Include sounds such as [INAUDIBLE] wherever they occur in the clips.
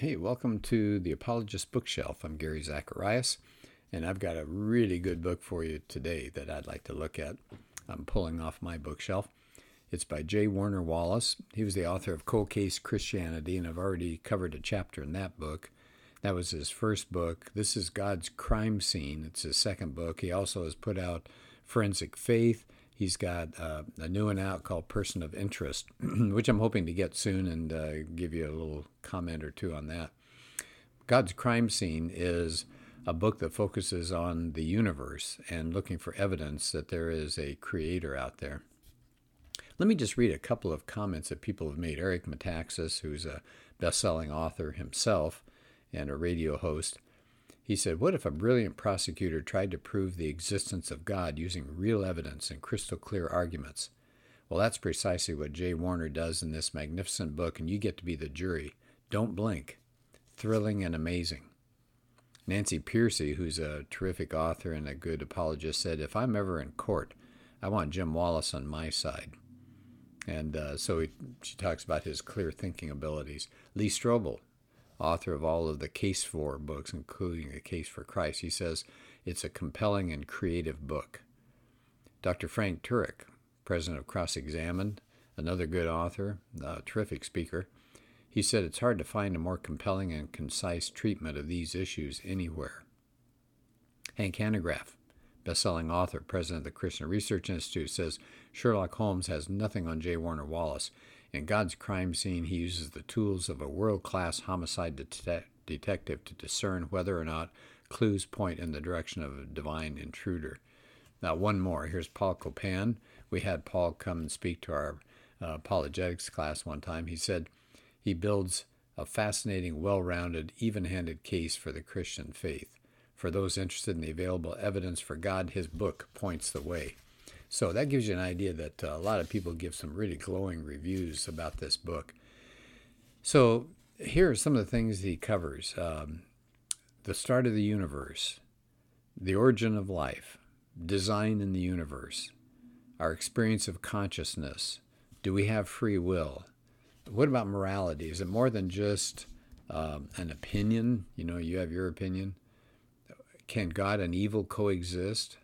Hey, welcome to the Apologist Bookshelf. I'm Gary Zacharias, and I've got a really good book for you today that I'd like to look at. I'm pulling off my bookshelf. It's by J. Warner Wallace. He was the author of Cold Case Christianity, and I've already covered a chapter in that book. That was his first book. This is God's Crime Scene. It's his second book. He also has put out Forensic Faith. He's got uh, a new one out called Person of Interest, [CLEARS THROAT] which I'm hoping to get soon and uh, give you a little comment or two on that. God's Crime Scene is a book that focuses on the universe and looking for evidence that there is a creator out there. Let me just read a couple of comments that people have made. Eric Metaxas, who's a best selling author himself and a radio host, he said, What if a brilliant prosecutor tried to prove the existence of God using real evidence and crystal clear arguments? Well, that's precisely what J. Warner does in this magnificent book, and you get to be the jury. Don't blink. Thrilling and amazing. Nancy Pearcey, who's a terrific author and a good apologist, said, If I'm ever in court, I want Jim Wallace on my side. And uh, so he, she talks about his clear thinking abilities. Lee Strobel, author of all of the Case for books, including The Case for Christ. He says it's a compelling and creative book. Dr. Frank Turek, president of Cross Examined, another good author, a terrific speaker, he said it's hard to find a more compelling and concise treatment of these issues anywhere. Hank Hanegraaff, best-selling author, president of the Christian Research Institute, says Sherlock Holmes has nothing on J. Warner Wallace. In God's crime scene, he uses the tools of a world class homicide det- detective to discern whether or not clues point in the direction of a divine intruder. Now, one more. Here's Paul Copan. We had Paul come and speak to our uh, apologetics class one time. He said he builds a fascinating, well rounded, even handed case for the Christian faith. For those interested in the available evidence for God, his book points the way. So that gives you an idea that uh, a lot of people give some really glowing reviews about this book. So here are some of the things he covers um, the start of the universe, the origin of life, design in the universe, our experience of consciousness. Do we have free will? What about morality? Is it more than just um, an opinion? You know, you have your opinion. Can God and evil coexist?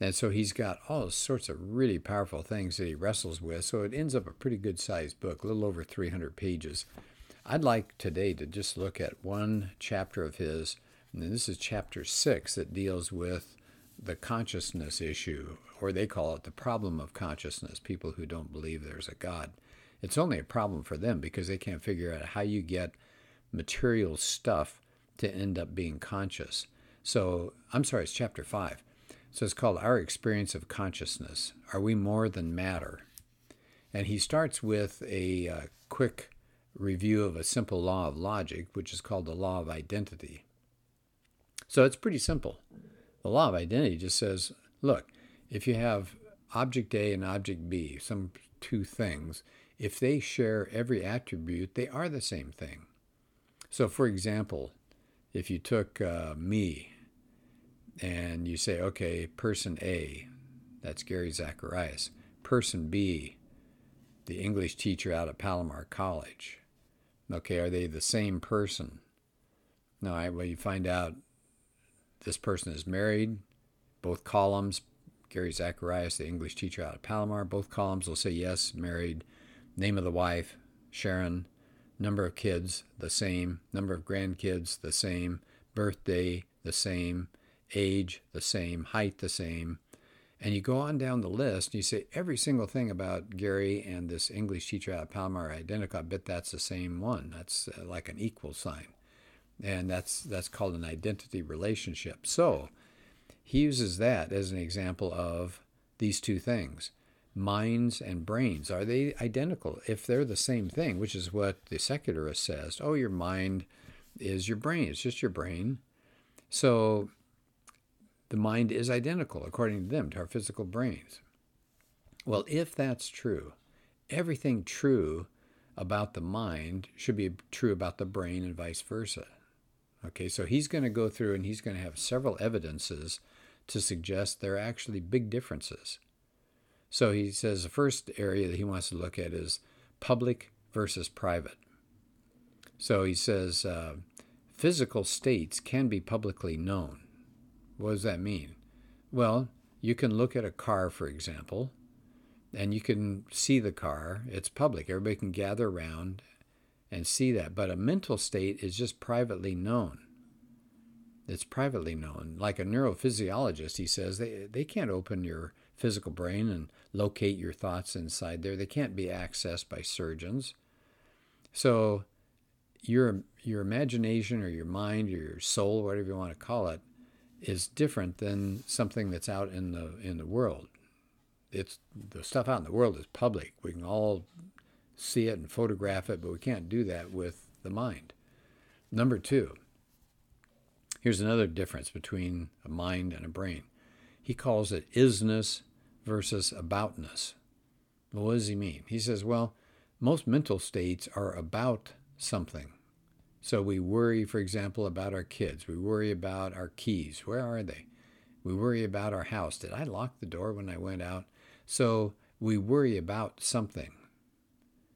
And so he's got all sorts of really powerful things that he wrestles with. So it ends up a pretty good sized book, a little over 300 pages. I'd like today to just look at one chapter of his, and this is chapter six that deals with the consciousness issue, or they call it the problem of consciousness, people who don't believe there's a God. It's only a problem for them because they can't figure out how you get material stuff to end up being conscious. So, I'm sorry, it's chapter five. So it's called Our Experience of Consciousness. Are we more than matter? And he starts with a uh, quick review of a simple law of logic, which is called the law of identity. So it's pretty simple. The law of identity just says look, if you have object A and object B, some two things, if they share every attribute, they are the same thing. So, for example, if you took uh, me and you say, okay, person A, that's Gary Zacharias, person B, the English teacher out at Palomar College. Okay, are they the same person? No, right, well, you find out this person is married. Both columns, Gary Zacharias, the English teacher out of Palomar, both columns will say yes, married. Name of the wife, Sharon. Number of kids, the same. Number of grandkids, the same. Birthday, the same age the same, height the same. And you go on down the list and you say every single thing about Gary and this English teacher at of Palomar are identical. I bet that's the same one. That's uh, like an equal sign. And that's, that's called an identity relationship. So he uses that as an example of these two things minds and brains. Are they identical? If they're the same thing, which is what the secularist says, oh, your mind is your brain, it's just your brain. So the mind is identical, according to them, to our physical brains. Well, if that's true, everything true about the mind should be true about the brain and vice versa. Okay, so he's going to go through and he's going to have several evidences to suggest there are actually big differences. So he says the first area that he wants to look at is public versus private. So he says uh, physical states can be publicly known. What does that mean? Well, you can look at a car, for example, and you can see the car. It's public. Everybody can gather around and see that. But a mental state is just privately known. It's privately known. Like a neurophysiologist, he says, they, they can't open your physical brain and locate your thoughts inside there. They can't be accessed by surgeons. So your your imagination or your mind or your soul, whatever you want to call it, is different than something that's out in the in the world. It's the stuff out in the world is public. We can all see it and photograph it, but we can't do that with the mind. Number two, here's another difference between a mind and a brain. He calls it isness versus aboutness. Well, what does he mean? He says, well, most mental states are about something. So we worry, for example, about our kids. We worry about our keys. Where are they? We worry about our house. Did I lock the door when I went out? So we worry about something.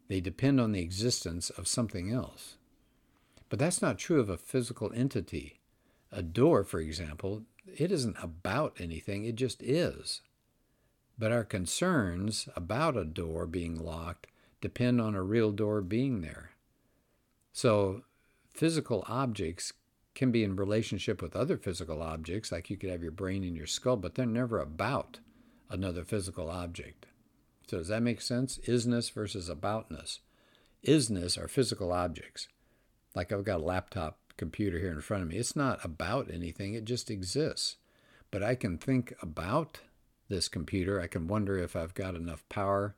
They depend on the existence of something else. But that's not true of a physical entity. A door, for example, it isn't about anything, it just is. But our concerns about a door being locked depend on a real door being there. So, physical objects can be in relationship with other physical objects, like you could have your brain in your skull, but they're never about another physical object. So does that make sense? Isness versus aboutness. Isness are physical objects. Like I've got a laptop computer here in front of me. It's not about anything, it just exists. But I can think about this computer. I can wonder if I've got enough power.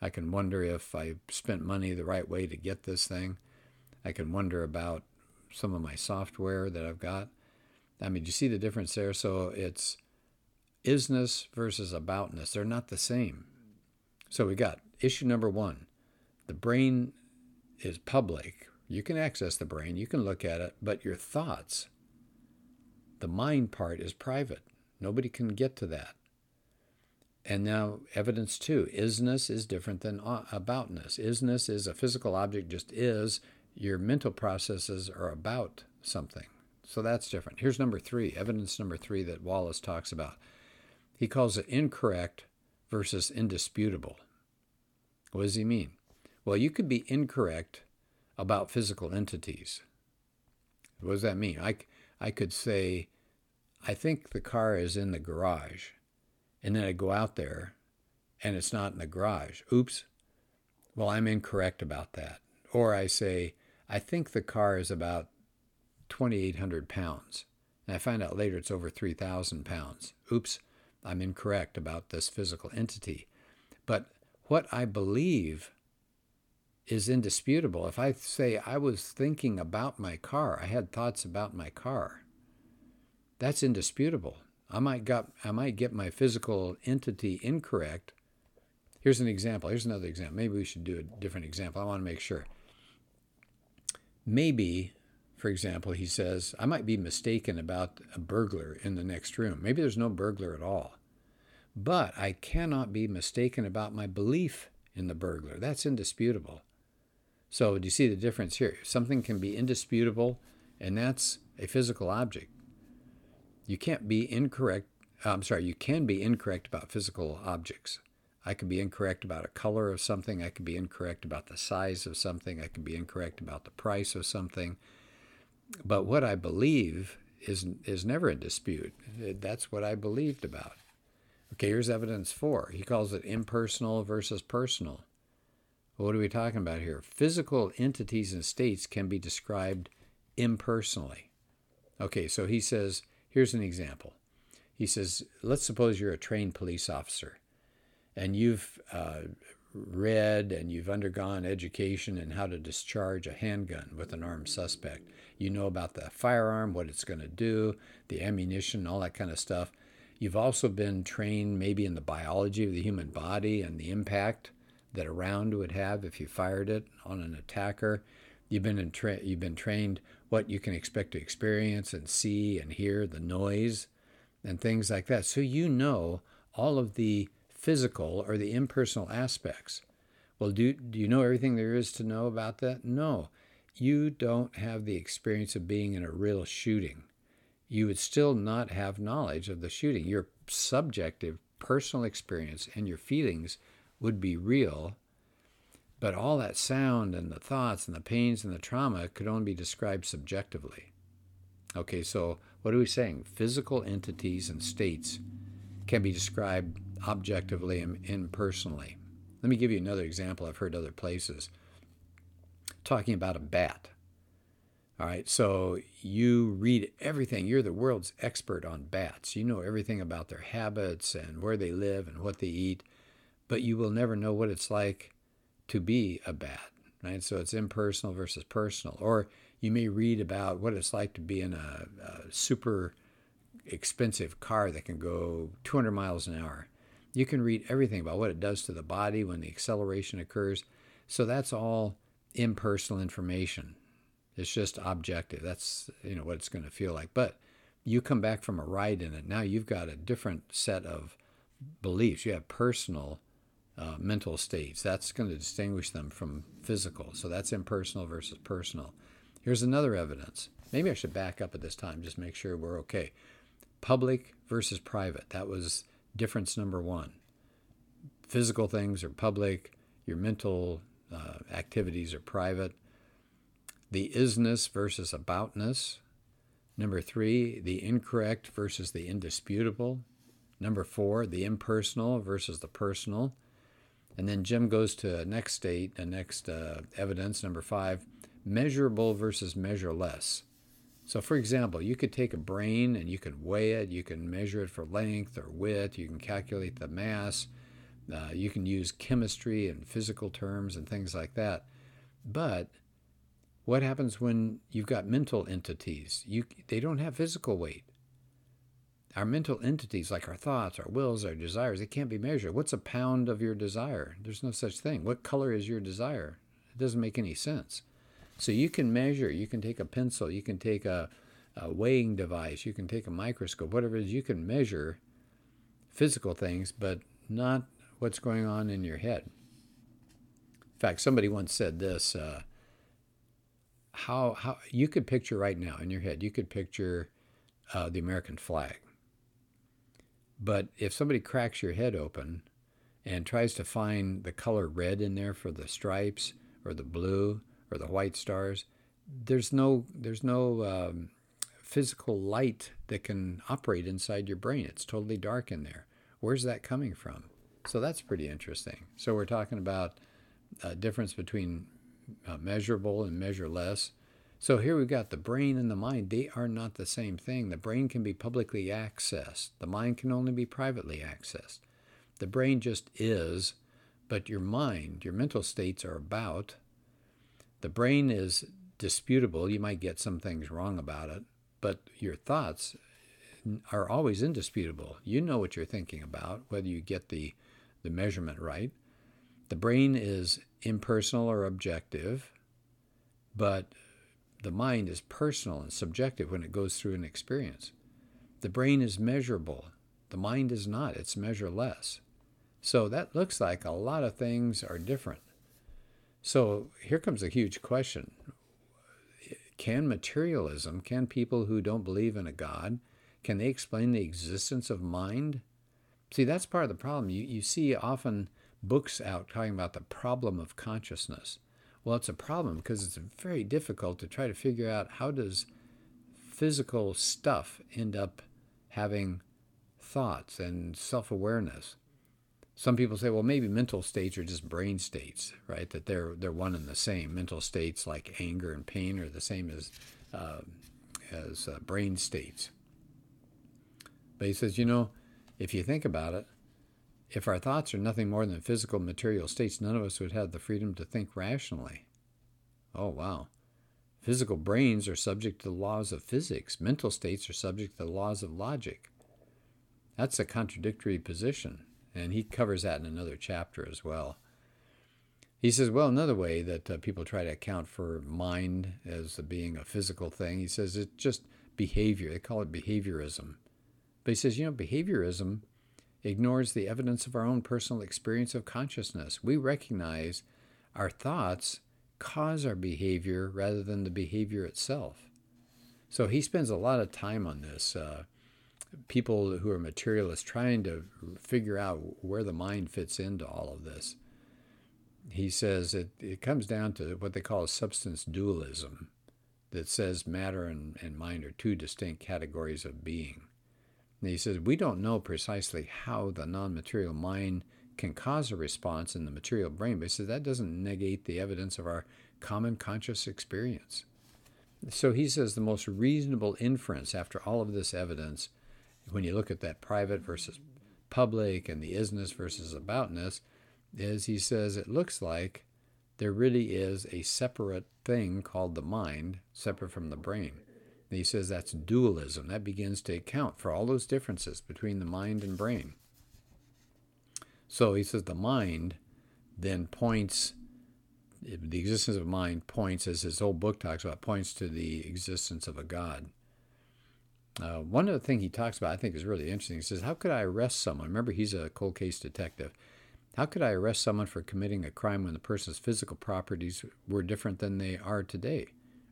I can wonder if I spent money the right way to get this thing. I can wonder about some of my software that I've got. I mean, you see the difference there? So it's isness versus aboutness. They're not the same. So we got issue number one the brain is public. You can access the brain, you can look at it, but your thoughts, the mind part, is private. Nobody can get to that. And now, evidence two isness is different than aboutness. Isness is a physical object, just is. Your mental processes are about something. So that's different. Here's number three evidence number three that Wallace talks about he calls it incorrect versus indisputable. What does he mean? Well, you could be incorrect about physical entities. What does that mean? I, I could say, I think the car is in the garage, and then I go out there and it's not in the garage. Oops. Well, I'm incorrect about that. Or I say, I think the car is about 2,800 pounds, and I find out later it's over 3,000 pounds. Oops. I'm incorrect about this physical entity. But what I believe is indisputable. If I say I was thinking about my car, I had thoughts about my car, that's indisputable. I might got I might get my physical entity incorrect. Here's an example. Here's another example. Maybe we should do a different example. I want to make sure. Maybe for example, he says, I might be mistaken about a burglar in the next room. Maybe there's no burglar at all. But I cannot be mistaken about my belief in the burglar. That's indisputable. So, do you see the difference here? Something can be indisputable, and that's a physical object. You can't be incorrect. I'm sorry, you can be incorrect about physical objects. I could be incorrect about a color of something. I could be incorrect about the size of something. I could be incorrect about the price of something. But what I believe is, is never in dispute. That's what I believed about. Okay, here's evidence four. He calls it impersonal versus personal. What are we talking about here? Physical entities and states can be described impersonally. Okay, so he says, here's an example. He says, let's suppose you're a trained police officer and you've uh, read and you've undergone education in how to discharge a handgun with an armed suspect. You know about the firearm, what it's going to do, the ammunition, all that kind of stuff. You've also been trained maybe in the biology of the human body and the impact that a round would have if you fired it on an attacker. You've been tra- you've been trained what you can expect to experience and see and hear the noise and things like that. So you know all of the physical or the impersonal aspects. Well, do, do you know everything there is to know about that? No. you don't have the experience of being in a real shooting, you would still not have knowledge of the shooting. Your subjective personal experience and your feelings would be real, but all that sound and the thoughts and the pains and the trauma could only be described subjectively. Okay, so what are we saying? Physical entities and states can be described objectively and impersonally. Let me give you another example I've heard other places. Talking about a bat. All right, so you read everything. You're the world's expert on bats. You know everything about their habits and where they live and what they eat, but you will never know what it's like to be a bat, right? So it's impersonal versus personal. Or you may read about what it's like to be in a, a super expensive car that can go 200 miles an hour. You can read everything about what it does to the body when the acceleration occurs. So that's all impersonal information. It's just objective. That's you know what it's going to feel like. But you come back from a ride in it. Now you've got a different set of beliefs. You have personal uh, mental states. That's going to distinguish them from physical. So that's impersonal versus personal. Here's another evidence. Maybe I should back up at this time, just make sure we're okay. Public versus private. That was difference number one. Physical things are public, your mental uh, activities are private the isness versus aboutness. Number three, the incorrect versus the indisputable. Number four, the impersonal versus the personal. And then Jim goes to next state, a next uh, evidence, number five, measurable versus measureless. So, for example, you could take a brain and you can weigh it, you can measure it for length or width, you can calculate the mass, uh, you can use chemistry and physical terms and things like that. But what happens when you've got mental entities? You, they don't have physical weight. Our mental entities, like our thoughts, our wills, our desires, they can't be measured. What's a pound of your desire? There's no such thing. What color is your desire? It doesn't make any sense. So you can measure, you can take a pencil, you can take a, a weighing device, you can take a microscope, whatever it is, you can measure physical things, but not what's going on in your head. In fact, somebody once said this. Uh, how how you could picture right now in your head you could picture uh, the American flag. But if somebody cracks your head open and tries to find the color red in there for the stripes or the blue or the white stars, there's no there's no um, physical light that can operate inside your brain. It's totally dark in there. Where's that coming from? So that's pretty interesting. So we're talking about a difference between uh, measurable and measureless. So here we've got the brain and the mind. They are not the same thing. The brain can be publicly accessed, the mind can only be privately accessed. The brain just is, but your mind, your mental states are about. The brain is disputable. You might get some things wrong about it, but your thoughts are always indisputable. You know what you're thinking about, whether you get the, the measurement right. The brain is impersonal or objective, but the mind is personal and subjective when it goes through an experience. The brain is measurable. The mind is not, it's measureless. So that looks like a lot of things are different. So here comes a huge question Can materialism, can people who don't believe in a God, can they explain the existence of mind? See, that's part of the problem. You, you see often books out talking about the problem of consciousness. Well, it's a problem because it's very difficult to try to figure out how does physical stuff end up having thoughts and self-awareness. Some people say, well, maybe mental states are just brain states, right? That they're they're one and the same. Mental states like anger and pain are the same as uh, as uh, brain states. But he says, you know, if you think about it, if our thoughts are nothing more than physical material states, none of us would have the freedom to think rationally. Oh, wow. Physical brains are subject to the laws of physics. Mental states are subject to the laws of logic. That's a contradictory position, and he covers that in another chapter as well. He says, well, another way that uh, people try to account for mind as being a physical thing, he says it's just behavior. They call it behaviorism. But he says, you know, behaviorism ignores the evidence of our own personal experience of consciousness. We recognize our thoughts cause our behavior rather than the behavior itself. So he spends a lot of time on this. Uh, people who are materialists trying to figure out where the mind fits into all of this. He says it, it comes down to what they call substance dualism that says matter and, and mind are two distinct categories of being. And he says we don't know precisely how the non material mind can cause a response in the material brain, but he says that doesn't negate the evidence of our common conscious experience. So he says the most reasonable inference after all of this evidence when you look at that private versus public and the isness versus aboutness, is he says it looks like there really is a separate thing called the mind, separate from the brain. And he says that's dualism. That begins to account for all those differences between the mind and brain. So he says the mind then points, the existence of mind points, as his whole book talks about, points to the existence of a God. Uh, one of the things he talks about, I think, is really interesting. He says, How could I arrest someone? Remember, he's a cold case detective. How could I arrest someone for committing a crime when the person's physical properties were different than they are today?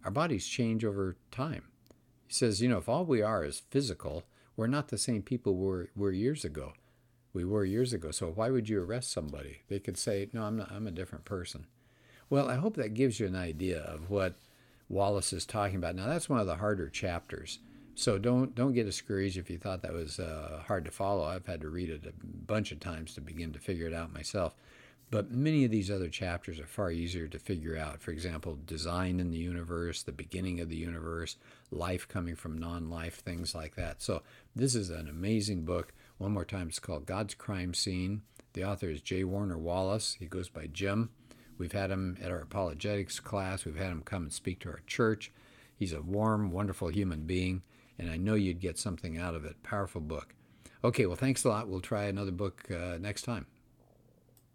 Our bodies change over time. He says, You know, if all we are is physical, we're not the same people we were, were years ago. We were years ago. So why would you arrest somebody? They could say, No, I'm, not, I'm a different person. Well, I hope that gives you an idea of what Wallace is talking about. Now, that's one of the harder chapters so don't don't get discouraged if you thought that was uh, hard to follow. I've had to read it a bunch of times to begin to figure it out myself. But many of these other chapters are far easier to figure out. For example, design in the universe, the beginning of the universe, life coming from non life, things like that. So, this is an amazing book. One more time, it's called God's Crime Scene. The author is J. Warner Wallace. He goes by Jim. We've had him at our apologetics class, we've had him come and speak to our church. He's a warm, wonderful human being and I know you'd get something out of it. Powerful book. Okay, well, thanks a lot. We'll try another book uh, next time.